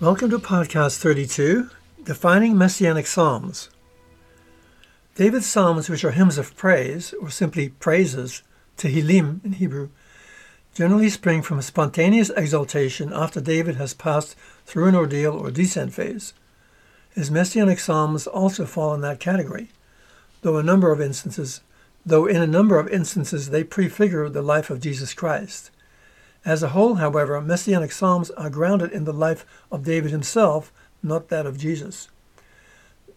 Welcome to Podcast 32 Defining Messianic Psalms. David's Psalms, which are hymns of praise, or simply praises, Tehillim in Hebrew, generally spring from a spontaneous exaltation after David has passed through an ordeal or descent phase. His Messianic Psalms also fall in that category, though a number of instances, though in a number of instances they prefigure the life of Jesus Christ. As a whole, however, Messianic Psalms are grounded in the life of David himself, not that of Jesus.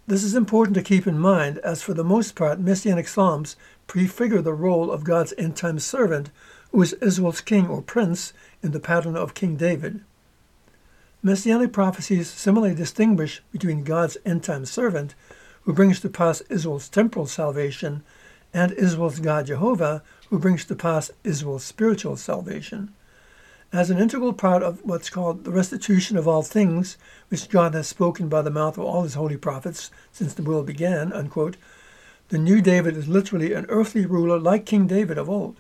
This is important to keep in mind, as for the most part, Messianic Psalms prefigure the role of God's end time servant, who is Israel's king or prince in the pattern of King David. Messianic prophecies similarly distinguish between God's end time servant, who brings to pass Israel's temporal salvation, and Israel's God Jehovah, who brings to pass Israel's spiritual salvation as an integral part of what's called the restitution of all things, which God has spoken by the mouth of all his holy prophets since the world began, unquote, the new David is literally an earthly ruler like King David of old.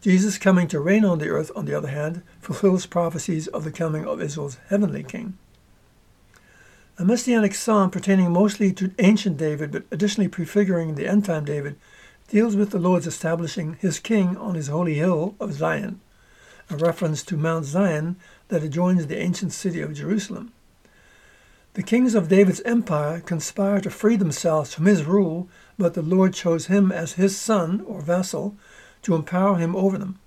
Jesus coming to reign on the earth, on the other hand, fulfills prophecies of the coming of Israel's heavenly king. A messianic psalm pertaining mostly to ancient David, but additionally prefiguring the end time David, deals with the Lord's establishing his king on his holy hill of Zion a reference to Mount Zion that adjoins the ancient city of Jerusalem. The kings of David's empire conspire to free themselves from his rule, but the Lord chose him as his son or vassal to empower him over them.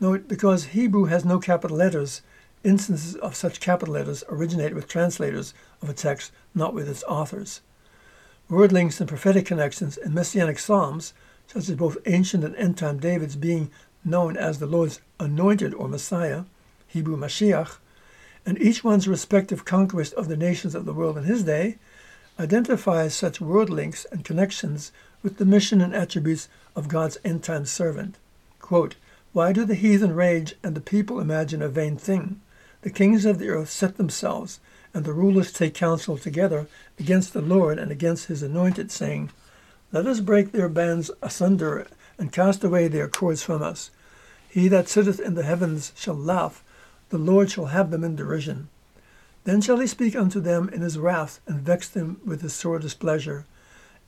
Note, because Hebrew has no capital letters, instances of such capital letters originate with translators of a text, not with its authors. Word links and prophetic connections in messianic psalms, such as both ancient and end time David's being known as the Lord's anointed or Messiah, Hebrew Mashiach, and each one's respective conquest of the nations of the world in his day, identifies such world links and connections with the mission and attributes of God's end time servant. Quote, Why do the heathen rage and the people imagine a vain thing? The kings of the earth set themselves, and the rulers take counsel together against the Lord and against his anointed, saying, Let us break their bands asunder and cast away their cords from us. He that sitteth in the heavens shall laugh, the Lord shall have them in derision. Then shall he speak unto them in his wrath, and vex them with his sore displeasure.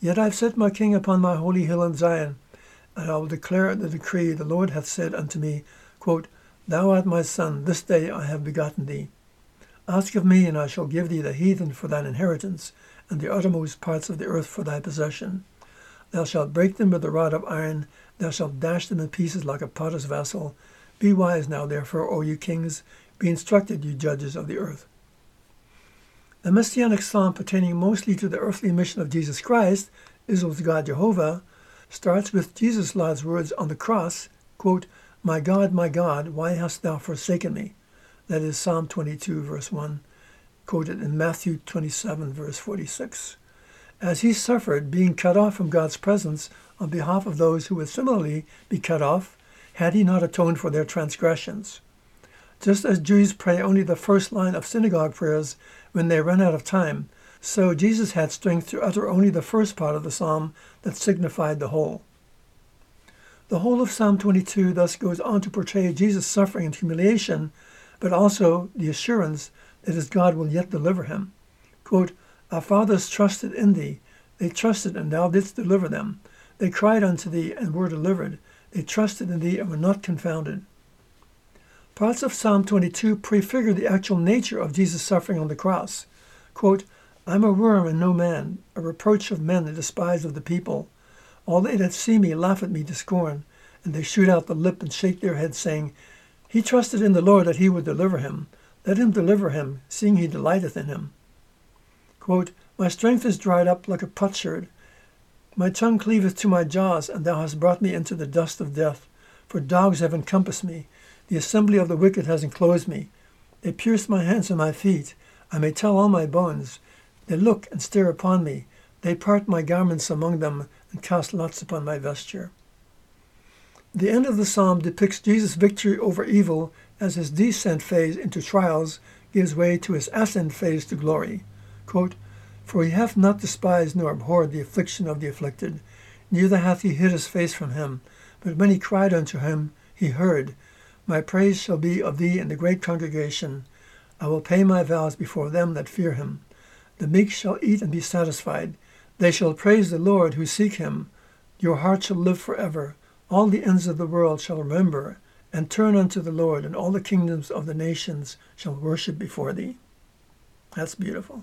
Yet I have set my king upon my holy hill in Zion, and I will declare the decree the Lord hath said unto me, quote, Thou art my son, this day I have begotten thee. Ask of me, and I shall give thee the heathen for thine inheritance, and the uttermost parts of the earth for thy possession. Thou shalt break them with a rod of iron, thou shalt dash them in pieces like a potter's vessel. Be wise now, therefore, O you kings, be instructed, you judges of the earth. The messianic psalm pertaining mostly to the earthly mission of Jesus Christ, Israel's God Jehovah, starts with Jesus' Lord's words on the cross, quote, My God, my God, why hast thou forsaken me? That is Psalm 22, verse 1, quoted in Matthew 27, verse 46 as he suffered being cut off from God's presence on behalf of those who would similarly be cut off had he not atoned for their transgressions. Just as Jews pray only the first line of synagogue prayers when they run out of time, so Jesus had strength to utter only the first part of the psalm that signified the whole. The whole of Psalm 22 thus goes on to portray Jesus' suffering and humiliation, but also the assurance that his God will yet deliver him. Quote, our fathers trusted in thee. They trusted, and thou didst deliver them. They cried unto thee, and were delivered. They trusted in thee, and were not confounded. Parts of Psalm 22 prefigure the actual nature of Jesus' suffering on the cross. Quote, I'm a worm and no man, a reproach of men and despised of the people. All they that see me laugh at me to scorn, and they shoot out the lip and shake their heads, saying, He trusted in the Lord that he would deliver him. Let him deliver him, seeing he delighteth in him. Quote, My strength is dried up like a potsherd. My tongue cleaveth to my jaws, and thou hast brought me into the dust of death. For dogs have encompassed me. The assembly of the wicked has enclosed me. They pierced my hands and my feet. I may tell all my bones. They look and stare upon me. They part my garments among them and cast lots upon my vesture. The end of the psalm depicts Jesus' victory over evil as his descent phase into trials gives way to his ascent phase to glory. Quote, For he hath not despised nor abhorred the affliction of the afflicted, neither hath he hid his face from him. But when he cried unto him, he heard, My praise shall be of thee in the great congregation. I will pay my vows before them that fear him. The meek shall eat and be satisfied. They shall praise the Lord who seek him. Your heart shall live forever. All the ends of the world shall remember and turn unto the Lord, and all the kingdoms of the nations shall worship before thee. That's beautiful.